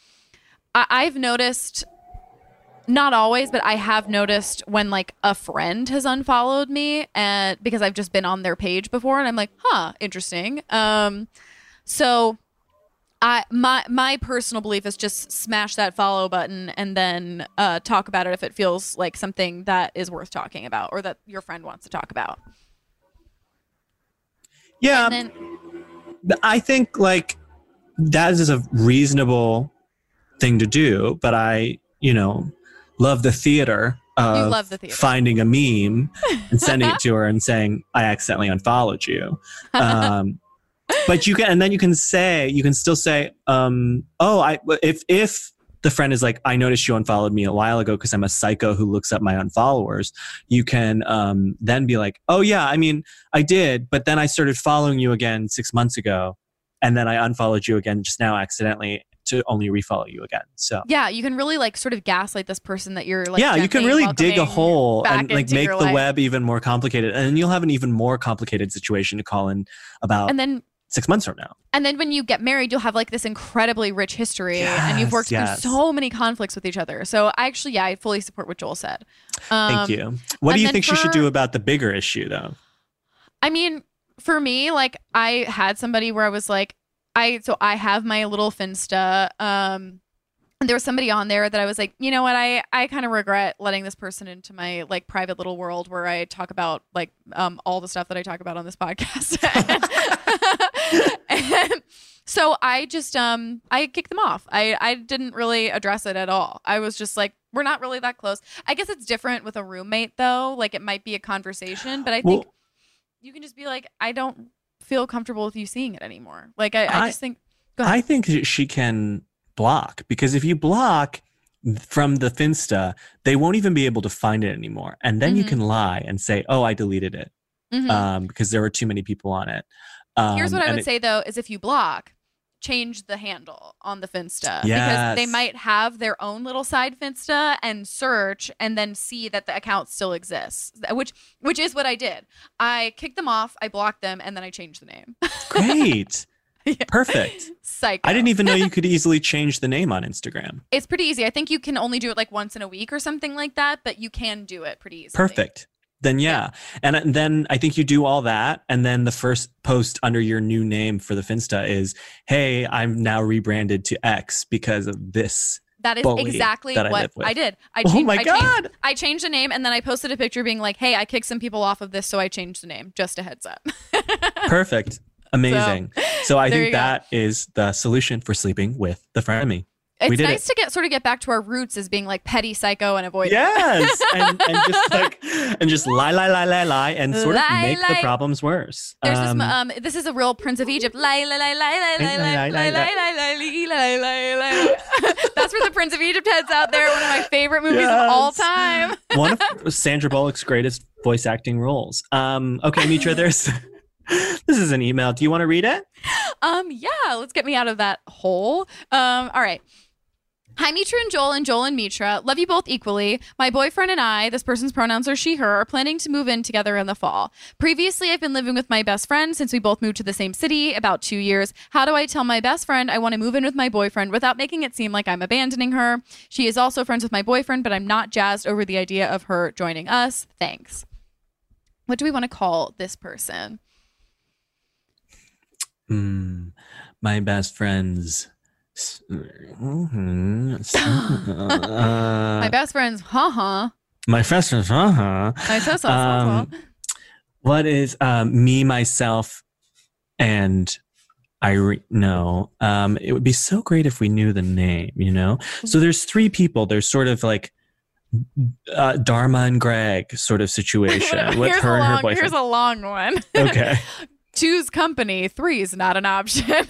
I- I've noticed not always, but I have noticed when like a friend has unfollowed me and because I've just been on their page before and I'm like, huh, interesting. Um, so I my my personal belief is just smash that follow button and then uh, talk about it if it feels like something that is worth talking about or that your friend wants to talk about. Yeah. Then I think like that is a reasonable thing to do, but I, you know, love the theater of love the theater. finding a meme and sending it to her and saying, I accidentally unfollowed you. Um, but you can, and then you can say, you can still say, um, oh, I, if, if the friend is like, I noticed you unfollowed me a while ago because I'm a psycho who looks up my unfollowers, you can um, then be like, oh, yeah, I mean, I did, but then I started following you again six months ago, and then I unfollowed you again just now accidentally to only refollow you again. So yeah, you can really like sort of gaslight this person that you're like. yeah, you can really dig a hole and like make the life. web even more complicated, and then you'll have an even more complicated situation to call in about And then six months from now. and then when you get married, you'll have like this incredibly rich history, and you've worked Yes, yes. through so many conflicts with each other. So I actually, yeah, I fully support what Joel said. Um, Thank you. What do you think she should do about the bigger issue, though? I mean, for me, like I had somebody where I was like, I so I have my little Finsta. Um and there was somebody on there that I was like, you know what, I I kind of regret letting this person into my like private little world where I talk about like um all the stuff that I talk about on this podcast. and so I just um I kicked them off. I I didn't really address it at all. I was just like we're not really that close. I guess it's different with a roommate though. Like it might be a conversation, but I think Well- you can just be like, I don't feel comfortable with you seeing it anymore. Like I, I, I- just think Go ahead. I think she can block because if you block from the Finsta, they won't even be able to find it anymore. And then you Mhm. can lie and say, "Oh, I deleted it Mhm. um, because there were too many people on it." Um, Here's what I would it- say though: is if you block, change the handle on the Finsta because they might have their own little side Finsta and search and then see that the account still exists. Which which is what I did. I kicked them off, I blocked them, and then I changed the name. Great. Yeah. Perfect. Psycho. I didn't even know you could easily change the name on Instagram. It's pretty easy. I think you can only do it like once in a week or something like that, but you can do it pretty easily. Perfect. Then yeah. And, and then I think you do all that and then the first post under your new name for the Finsta is, "Hey, I'm now rebranded to X because of this." That is exactly that I what. I did. I Oh changed, my I changed- God. I changed the name and then I posted a picture being like, "Hey, I kicked some people off of this, so I changed the name." Just a heads up. Perfect. Amazing. So, I there you think go. that is the solution for sleeping with the frenemy. It's nice to get sort of get back to our roots as being like petty psycho and avoid. Yes, and, and just like and just lie, lie, lie, lie, lie, and sort of Lie, make the problems worse. There's Um, this um this is a real Prince of Egypt. Lie lie lie lie lie lie lie lie lie lie lie lie lie lie lie. That's for the Prince of Egypt heads out there. One of my favorite movies of all time. one of Sandra Bullock's greatest voice acting roles. Um, okay, Mitra, there's this is an email. Do you want to read it? Um, yeah, let's get me out of that hole. Um, all right. Hi, Mitra and Joel, and Joel and Mitra. Love you both equally. My boyfriend and I, this person's pronouns are she, her, are planning to move in together in the fall. Previously, I've been living with my best friend since we both moved to the same city about two years. How do I tell my best friend I want to move in with my boyfriend without making it seem like I'm abandoning her? She is also friends with my boyfriend, but I'm not jazzed over the idea of her joining us. Thanks. What do we want to call this person? Hmm, my best friends. Mhm. my Uh, best friend's, huh. my best friends. Uh-huh. My so so Um, What is um, me, myself, and I no. Um, it would be so great if we knew the name. You know. So there's three people. There's sort of like uh, Dharma and Greg sort of situation with her a and her boyfriend. here's a long one. okay. Two's company, three's not an option.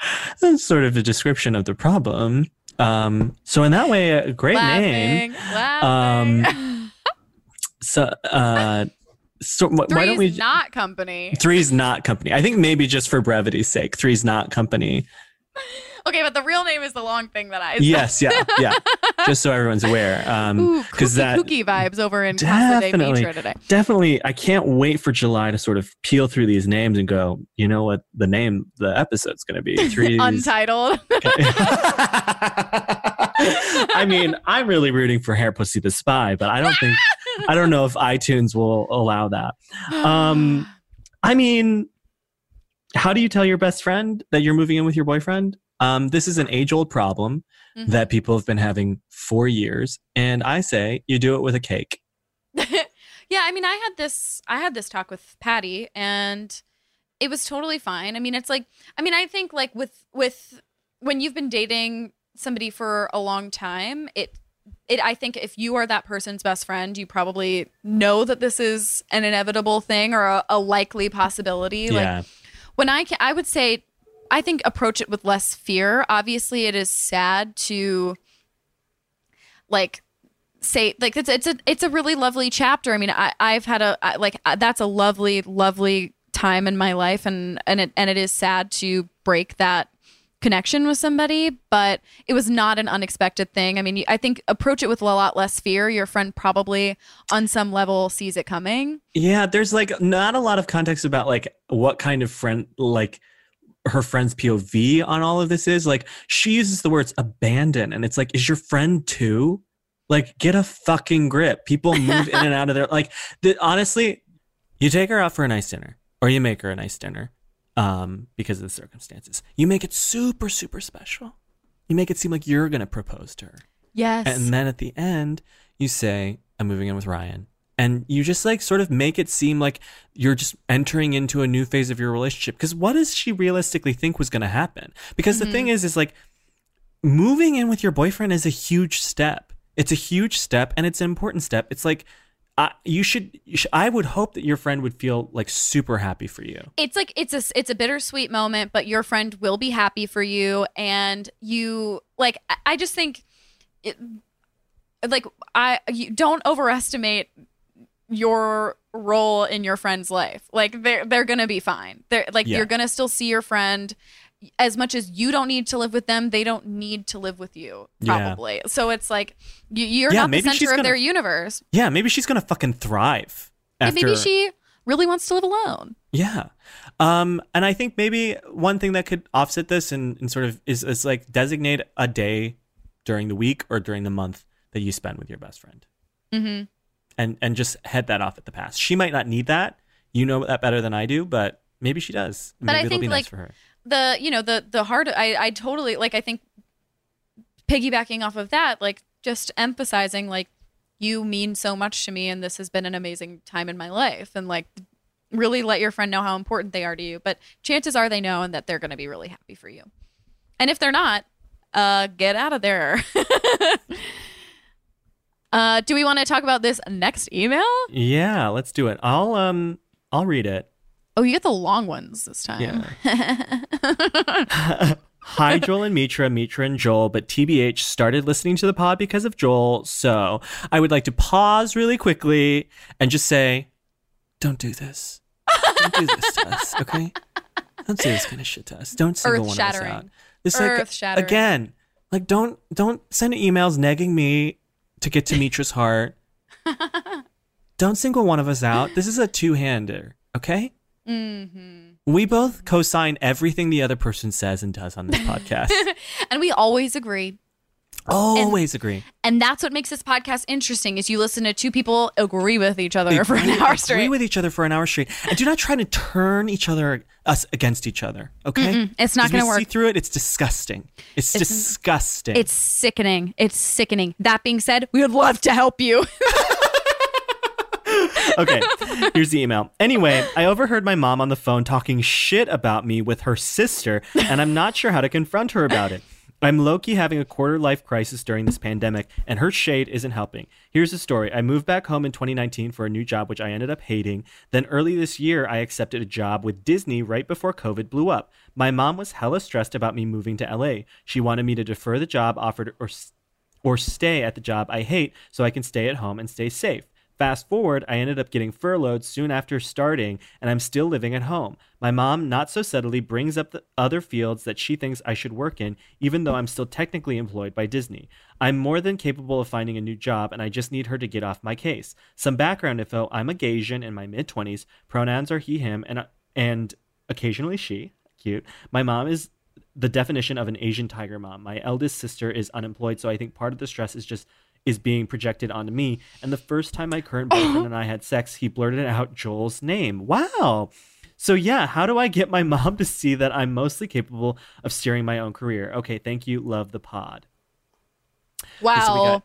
That's sort of a description of the problem. Um, so in that way, a great name. laughing, laughing. Um, So, uh, so wh- why don't Three's we? not company. Three's not company. I think maybe just for brevity's sake, three's not company. Okay, but the real name is the long thing that I said. Yes, yeah, yeah. just so everyone's aware, because kooky, that kooky vibes over in Casa de Definitely. Today. definitely i can't wait for july to sort of peel through these names and go you know what the name the episode's going to be three Untitled. i mean i'm really rooting for hair pussy the spy but i don't think i don't know if itunes will allow that um i mean how do you tell your best friend that you're moving in with your boyfriend um this is an age old problem Mhm. that people have been having for years and i say you do it with a cake yeah, I mean, I had this I had this talk with Patty and it was totally fine. I mean, it's like I mean, I think like with with when you've been dating somebody for a long time, it it I think if you are that person's best friend, you probably know that this is an inevitable thing or a, a likely possibility. Like yeah when I can, I would say, I think approach it with less fear. Obviously, it is sad to like say like it's it's a it's a really lovely chapter. I mean, I I've had a I, like uh, that's a lovely lovely time in my life, and and it and it is sad to break that connection with somebody but it was not an unexpected thing i mean i think approach it with a lot less fear your friend probably on some level sees it coming Yeah, there's like not a lot of context about like what kind of friend like her friend's POV on all of this is. Like she uses the words abandon and it's like is your friend too? Like get a fucking grip. People move in and out of there like the, honestly, you take her out for a nice dinner or you make her a nice dinner um because of the circumstances. You make it super super special. You make it seem like you're going to propose to her. yes And then at the end, you say, I'm moving in with Ryan. And you just like sort of make it seem like you're just entering into a new phase of your relationship. Because what does she realistically think was going to happen? Because the thing is, is like moving in with your boyfriend is a huge step. It's a huge step and it's an important step. It's like, uh, you should, you should, I would hope that your friend would feel like super happy for you. it's like it's a it's a bittersweet moment but your friend will be happy for you and you like I- i just think it, like i you don't overestimate your role in your friend's life like they're they're gonna be fine they're like Yeah. you're gonna still see your friend as much as you don't need to live with them they don't need to live with you Yeah. probably so it's like you, you're Yeah, not the center of gonna- their universe Yeah, maybe she's going to fucking thrive. and After, maybe she really wants to live alone Yeah. Um, and I think maybe one thing that could offset this and, and sort of is, is like designate a day during the week or during the month that you spend with your best friend. mm-hmm. And and just head that off at the pass. She might not need that. You know that better than I do, but maybe she does. But I Maybe it'll think, be nice like, for her. the you know the the hard I I totally like I think piggybacking off of that like just emphasizing like you mean so much to me and this has been an amazing time in my life and like really let your friend know how important they are to you but chances are they know and that they're going to be really happy for you and if they're not uh get out of there uh do we want to talk about this next email Yeah, let's do it. I'll um I'll read it. oh you get the long ones this time Yeah. Hi, Joel and Mitra, Mitra and Joel, but TBH started listening to the pod because of Joel. So I would like to pause really quickly and just say, don't do this. Don't do this to us, okay? Don't say this kind of shit to us. Don't single one of us out. Earth-shattering. Like Earth-shattering. again, like don't don't send emails negging me to get to Mitra's heart. don't single one of us out. This is a two-hander, okay? mm-hmm. We both co-sign everything the other person says and does on this podcast. and we always agree Always agree. And that's what makes this podcast interesting is you listen to two people agree with each other for an Agree- hour Agree straight. with each other for an hour straight, and do not try to turn each other us against each other. Okay, Mm-mm, it's not gonna work. See through it. It's disgusting. It's, It's- disgusting. it's sickening. It's sickening. That being said, we would love to help you. okay. Here's the email. Anyway, I overheard my mom on the phone talking shit about me with her sister, and I'm not sure how to confront her about it. I'm low key having a quarter life crisis during this pandemic, and her shade isn't helping. Here's the story I moved back home in 2019 for a new job, which I ended up hating. Then early this year, I accepted a job with Disney right before COVID blew up. My mom was hella stressed about me moving to LA. She wanted me to defer the job offered or, or stay at the job I hate so I can stay at home and stay safe. Fast forward, I ended up getting furloughed soon after starting, and I'm still living at home. My mom, not so subtly, brings up the other fields that she thinks I should work in, even though I'm still technically employed by Disney. I'm more than capable of finding a new job, and I just need her to get off my case. Some background info I'm a Gaysian in my mid 20s. Pronouns are he, him, and, uh, and occasionally she. Cute. My mom is the definition of an Asian tiger mom. My eldest sister is unemployed, so I think part of the stress is just is being projected onto me. And the first time my current boyfriend and I had sex, he blurted out Joel's name. Wow. So yeah, how do I get my mom to see that I'm mostly capable of steering my own career? Okay, thank you. Love the pod. Wow.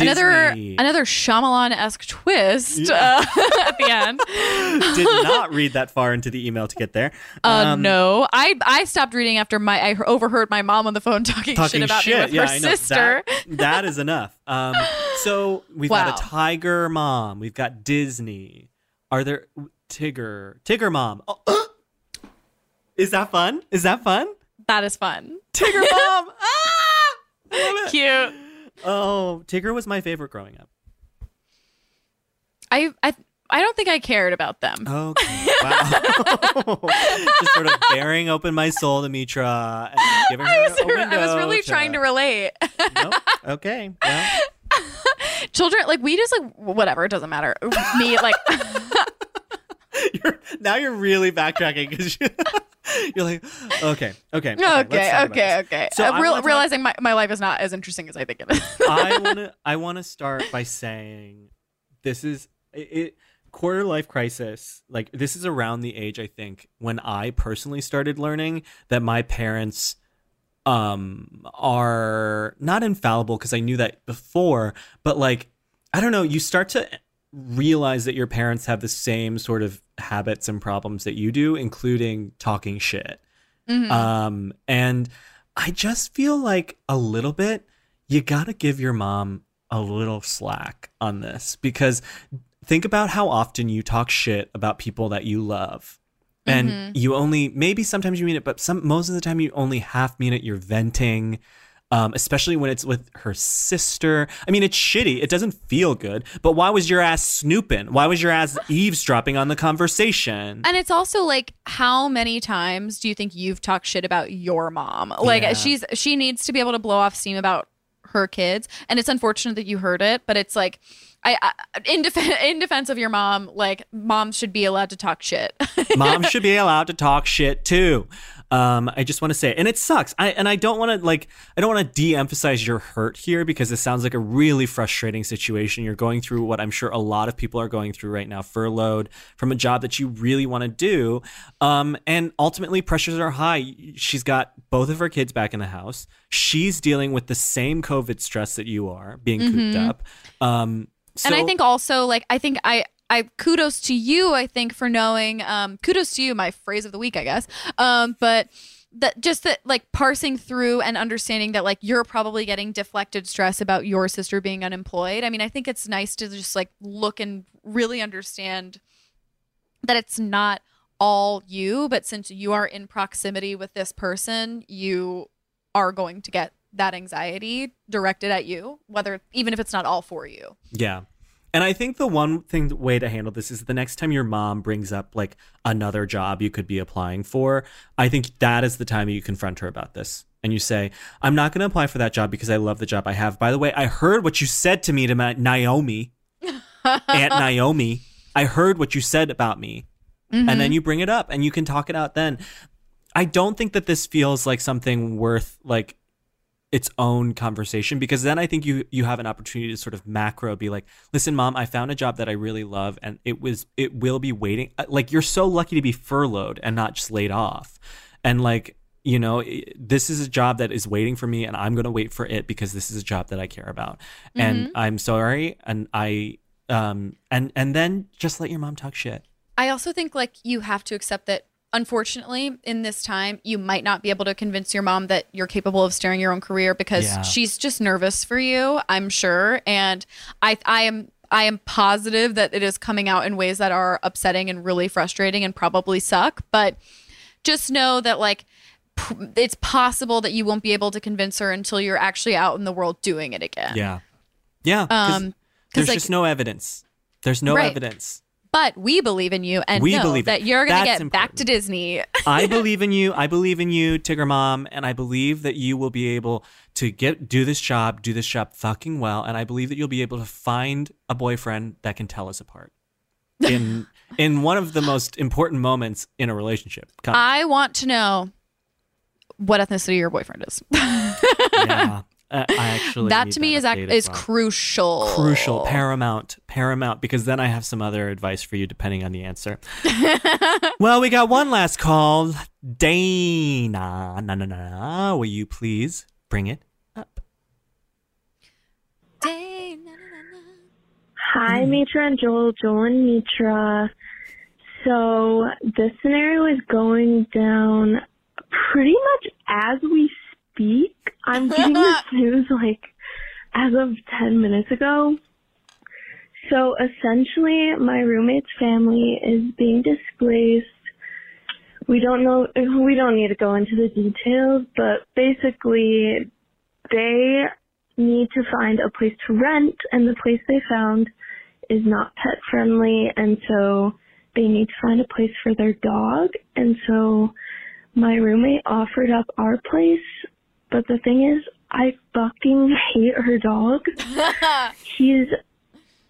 Another another Shyamalan esque twist yeah. uh, at the end. Did not read that far into the email to get there. Uh, um, no, I I stopped reading after my I overheard my mom on the phone talking, talking shit about shit. me with yeah, her sister. That, that is enough. Um, so we've wow. got a tiger mom. We've got Disney. Are there Tigger Tigger mom? Oh, is that fun? Is that fun? That is fun. Tigger mom. ah! Cute. Oh, Tigger was my favorite growing up. I I I don't think I cared about them. Okay. Wow. Just sort of bearing open my soul to Mitra and giving her I was, a window I was really to... trying to relate. nope. Okay. Well. Children, like we just like whatever. It doesn't matter. Me, like. you're, now you're really backtracking because you, You're like, okay, okay, okay, okay, okay, okay. So uh, real, realizing my, my life is not as interesting as I think it is. I want to I want to start by saying this is it, it quarter life crisis. Like this is around the age I think when I personally started learning that my parents um are not infallible because I knew that before, but like I don't know, you start to realize that your parents have the same sort of habits and problems that you do, including talking shit. Mm-hmm. Um, and I just feel like a little bit, you got to give your mom a little slack on this because think about how often you talk shit about people that you love. And mm-hmm. you only, maybe sometimes you mean it, but some, most of the time you only half mean it. You're venting um, especially when it's with her sister. I mean, it's shitty. It doesn't feel good. But why was your ass snooping? Why was your ass eavesdropping on the conversation? And it's also like, how many times do you think you've talked shit about your mom? Like, yeah. she's she needs to be able to blow off steam about her kids, and it's unfortunate that you heard it, but it's like. I, I in, def- in defense of your mom, like moms should be allowed to talk shit. moms should be allowed to talk shit too. Um, I just want to say, and it sucks. I and I don't want to like, I don't want to de-emphasize your hurt here because it sounds like a really frustrating situation. You're going through what I'm sure a lot of people are going through right now, furloughed from a job that you really want to do, um, and ultimately pressures are high. She's got both of her kids back in the house. She's dealing with the same COVID stress that you are, being cooped mm-hmm. up. Um, so, and I think also like I think I I kudos to you, I think, for knowing. Um, kudos to you, my phrase of the week, I guess. Um, but that just that like parsing through and understanding that like you're probably getting deflected stress about your sister being unemployed. I mean, I think it's nice to just like look and really understand that it's not all you, but since you are in proximity with this person, you are going to get that anxiety directed at you, whether even if it's not all for you. Yeah. And I think the one thing way to handle this is the next time your mom brings up like another job you could be applying for, I think that is the time you confront her about this. And you say, I'm not going to apply for that job because I love the job I have. By the way, I heard what you said to me to my Naomi, Aunt Naomi. I heard what you said about me. Mm-hmm. And then you bring it up and you can talk it out then. I don't think that this feels like something worth like its own conversation because then I think you you have an opportunity to sort of macro be like, listen, mom, I found a job that I really love and it was it will be waiting. Uh, like you're so lucky to be furloughed and not just laid off, and like you know this is a job that is waiting for me and I'm going to wait for it because this is a job that I care about, mm-hmm. and I'm sorry and I um and and then just let your mom talk shit. I also think like you have to accept that unfortunately, in this time, you might not be able to convince your mom that you're capable of steering your own career because Yeah. she's just nervous for you, I'm sure. And I I am I am positive that it is coming out in ways that are upsetting and really frustrating and probably suck, but just know that like p- it's possible that you won't be able to convince her until you're actually out in the world doing it again. Yeah. Yeah. Um, there's like- just no evidence. There's no Right. evidence. But we believe in you and We know believe it. that you're going to get back to. Disney. I believe in you. I believe in you, Tigger Mom, and I believe that you will be able to get do this job, do this job fucking well, and I believe that you'll be able to find a boyfriend that can tell us apart. In in one of the most important moments in a relationship. I want to know what ethnicity your boyfriend is. yeah. Uh, I actually that to me is ac- update is well. crucial. crucial, paramount, paramount, because then I have some other advice for you depending on the answer. well, we got one last call. Dana, na na na, na. will you please bring it up? Hi, Mitra and Joel. Joel and Mitra. So this scenario is going down pretty much as we speak. I'm getting this news like as of 10 minutes ago. So essentially, my roommate's family is being displaced. We don't know, we don't need to go into the details, but basically, they need to find a place to rent, and the place they found is not pet friendly, and so they need to find a place for their dog. And so my roommate offered up our place, but the thing is, I fucking hate her dog. She's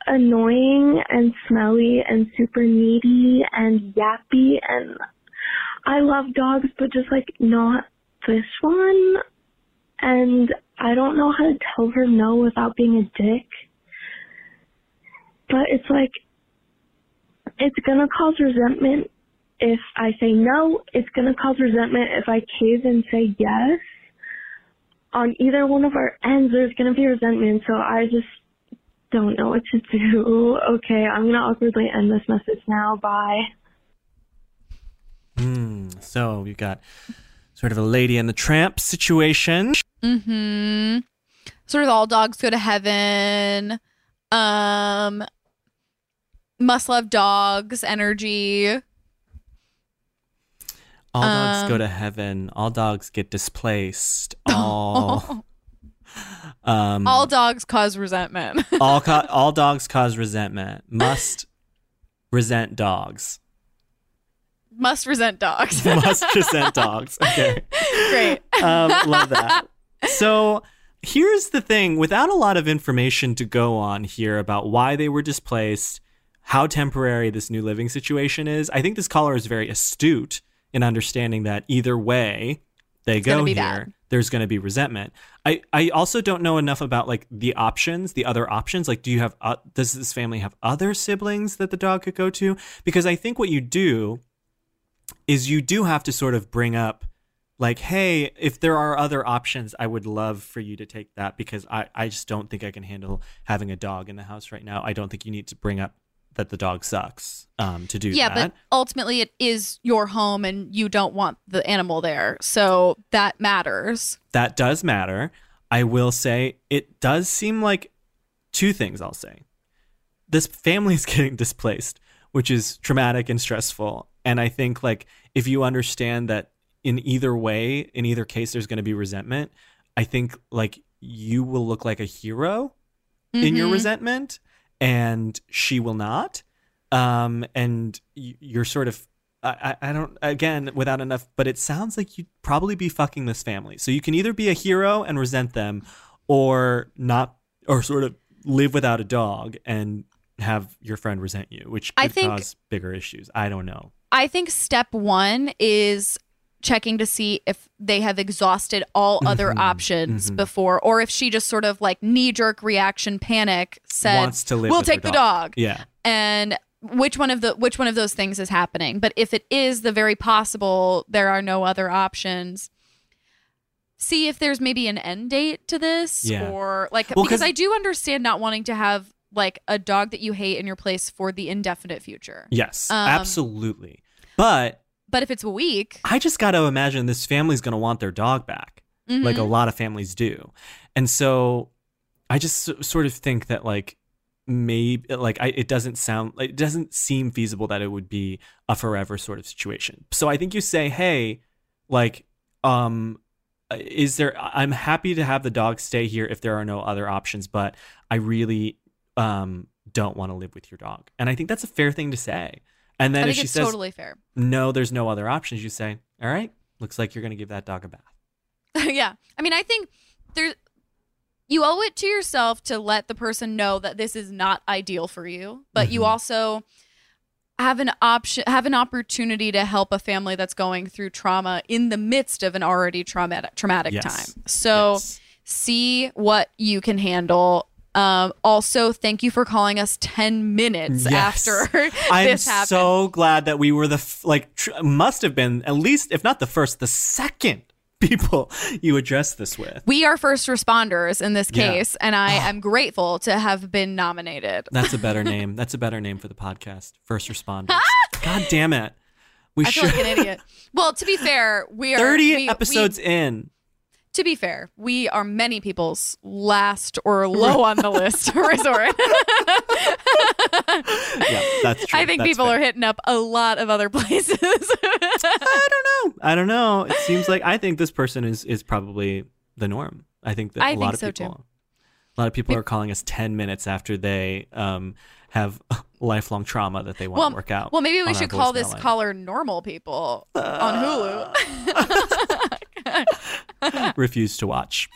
annoying and smelly and super needy and yappy, and I love dogs, but just like not this one. And I don't know how to tell her no without being a dick. But it's like, it's gonna cause resentment if I say no. It's gonna cause resentment if I cave and say yes. On either one of our ends, there's gonna be resentment, so I just don't know what to do. Okay, I'm gonna awkwardly end this message now. Bye. Hmm. So we've got sort of a lady and the tramp situation. Mm-hmm. Sort of all dogs go to heaven. Um must love dogs energy. All dogs go Um, to heaven. All dogs get displaced. All um, all dogs cause resentment. all co- all dogs cause resentment. Must resent dogs. Must resent dogs. Must resent dogs. Okay. Great. Um, love that. So here's the thing without a lot of information to go on here about why they were displaced, how temporary this new living situation is, I think this caller is very astute in understanding that either way they gonna go here, bad. there's going to be resentment. I, I also don't know enough about like the options, the other options. Like, do you have, uh, does this family have other siblings that the dog could go to? Because I think what you do is you do have to sort of bring up like hey if there are other options i would love for you to take that because i, I just don't think i can handle having a dog in the house right now i don't think you need to bring up that the dog sucks um, to do yeah, that but ultimately it is your home and you don't want the animal there. So that matters. that does matter i will say it does seem like two things i'll say this family is getting displaced which is traumatic and stressful and i think like if you understand that in either way in either case there's going to be resentment i think like you will look like a hero in your Mhm. resentment and she will not. Um and you're sort of I, I don't again without enough but it sounds like you'd probably be fucking this family. So you can either be a hero and resent them or not or sort of live without a dog and have your friend resent you which could I think- cause bigger issues. I don't know. I think step one is checking to see if they have exhausted all other Mhm, options mhm. before, or if she just sort of like knee jerk reaction panic said, wants to live "We'll take the dog." yeah and which one of the which one of those things is happening but if it is the very possible there are no other options see if there's maybe an end date to this Yeah. or like Well, because 'cause- i do understand not wanting to have like a dog that you hate in your place for the indefinite future Yes, Um, absolutely. But But if it's a week, I just got to imagine this family's going to want their dog back, like a mhm. lot of families do. And so I just sort of think that like maybe like I, it doesn't sound like it doesn't seem feasible that it would be a forever sort of situation. So I think you say, "Hey, like um is there I'm happy to have the dog stay here if there are no other options, but I really um don't want to live with your dog." And I think that's a fair thing to say. And I then if she it's says, totally fair. no, there's no other options, you say, all right, looks like you're going to give that dog a bath. yeah. I mean, I think there you owe it to yourself to let the person know that this is not ideal for you, but you Mhm. also have an option have an opportunity to help a family that's going through trauma in the midst of an already traumatic traumatic Yes. time. So Yes. see what you can handle. Um, also, thank you for calling us 10 minutes Yes. after I'm this happened. so glad that we were the, f- like, tr- must have been at least, if not the first, the second people you addressed this with. we are first responders in this Yeah. case, and I am grateful to have been nominated. That's a better name. That's a better name for the podcast. First responders. God damn it. We I feel like an idiot. Well, to be fair, we are 30 we- episodes we- in. To be fair, we are many people's last or low on the list resort. Yeah, that's true. I think That's people fair. are hitting up a lot of other places. I don't know. I don't know. It seems like I think this person is is probably the norm. I think that I a lot of so, people too. a lot of people are calling us 10 minutes after they um have lifelong trauma that they want well, to work out. well, maybe we should call this line. caller normal people on Hulu. refuse to watch.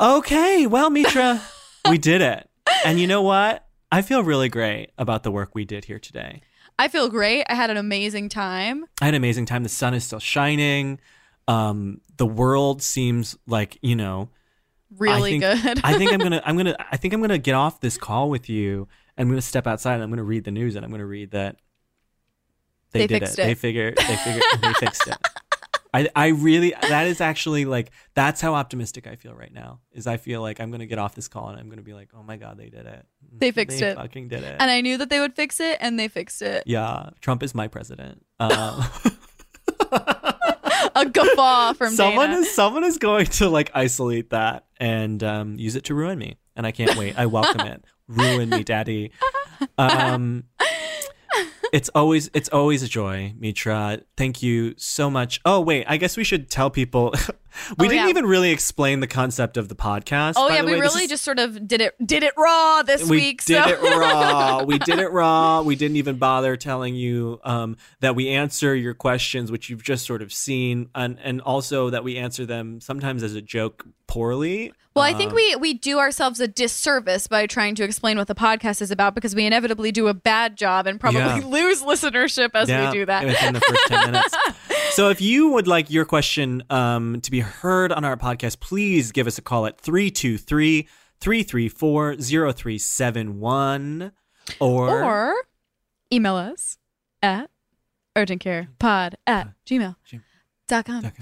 Okay, well, Mitra, we did it. And you know what? I feel really great about the work we did here today. I feel great. I had an amazing time. I had an amazing time. The sun is still shining. Um, the world seems like, you know, Really I think, good. I think I'm gonna I'm gonna I think I'm gonna get off this call with you. I'm gonna step outside and I'm gonna read the news and I'm gonna read that they, They did fixed it. They it. figured they figured they fixed it. I I really that is actually like that's how optimistic I feel right now. Is I feel like I'm gonna get off this call and I'm gonna be like, oh my god, they did it. They fixed they it. Fucking did it. and I knew that they would fix it, and they fixed it. yeah, Trump is my president. Um, A guffaw from someone Dana. is someone is going to like isolate that and um, use it to ruin me, and I can't wait. I welcome it. Ruin me, daddy. Um, it's always it's always a joy, Mitra. Thank you so much. Oh wait, I guess we should tell people. we Oh, didn't yeah. even really explain the concept of the podcast. Oh by yeah, we way. Really is- just sort of did it did it raw this we week. did so. it raw. We did it raw. We didn't even bother telling you um, that we answer your questions, which you've just sort of seen, and and also that we answer them sometimes as a joke poorly. Well, I think Um, we we do ourselves a disservice by trying to explain what the podcast is about because we inevitably do a bad job and probably Yeah. lose listenership as yeah, we do that. within the first ten minutes. So if you would like your question um, to be heard on our podcast, please give us a call at 323 334 0371 or, or email us at urgentcarepod at gmail dot com.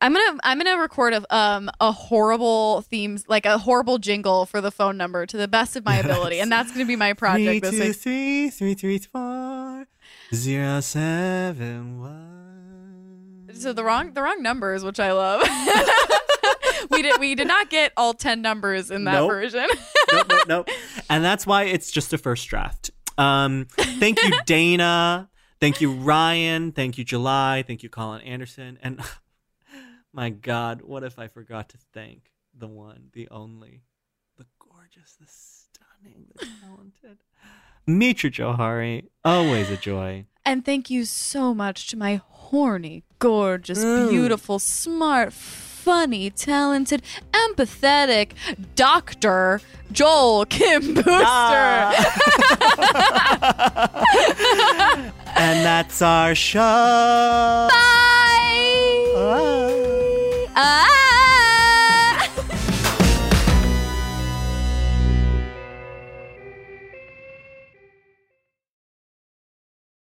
I'm gonna I'm gonna record a um a horrible themes like a horrible jingle for the phone number to the best of my ability, and that's gonna be my project this week. 323 334 0771. So the wrong the wrong numbers, which I love. we did we did not get all ten numbers in that Nope. version. nope, nope, nope. And that's why it's just a first draft. Um, thank you, Dana. Thank you, Ryan. Thank you, July. Thank you, Colin Anderson. And my God, what if I forgot to thank the one, the only, the gorgeous, the stunning, the talented Mitra Jouhari. Always a joy. and thank you so much to my horny, gorgeous, Mm. beautiful, smart, funny, talented, empathetic Doctor Joel Kim Booster. and that's our show. Bye. Bye. Ah.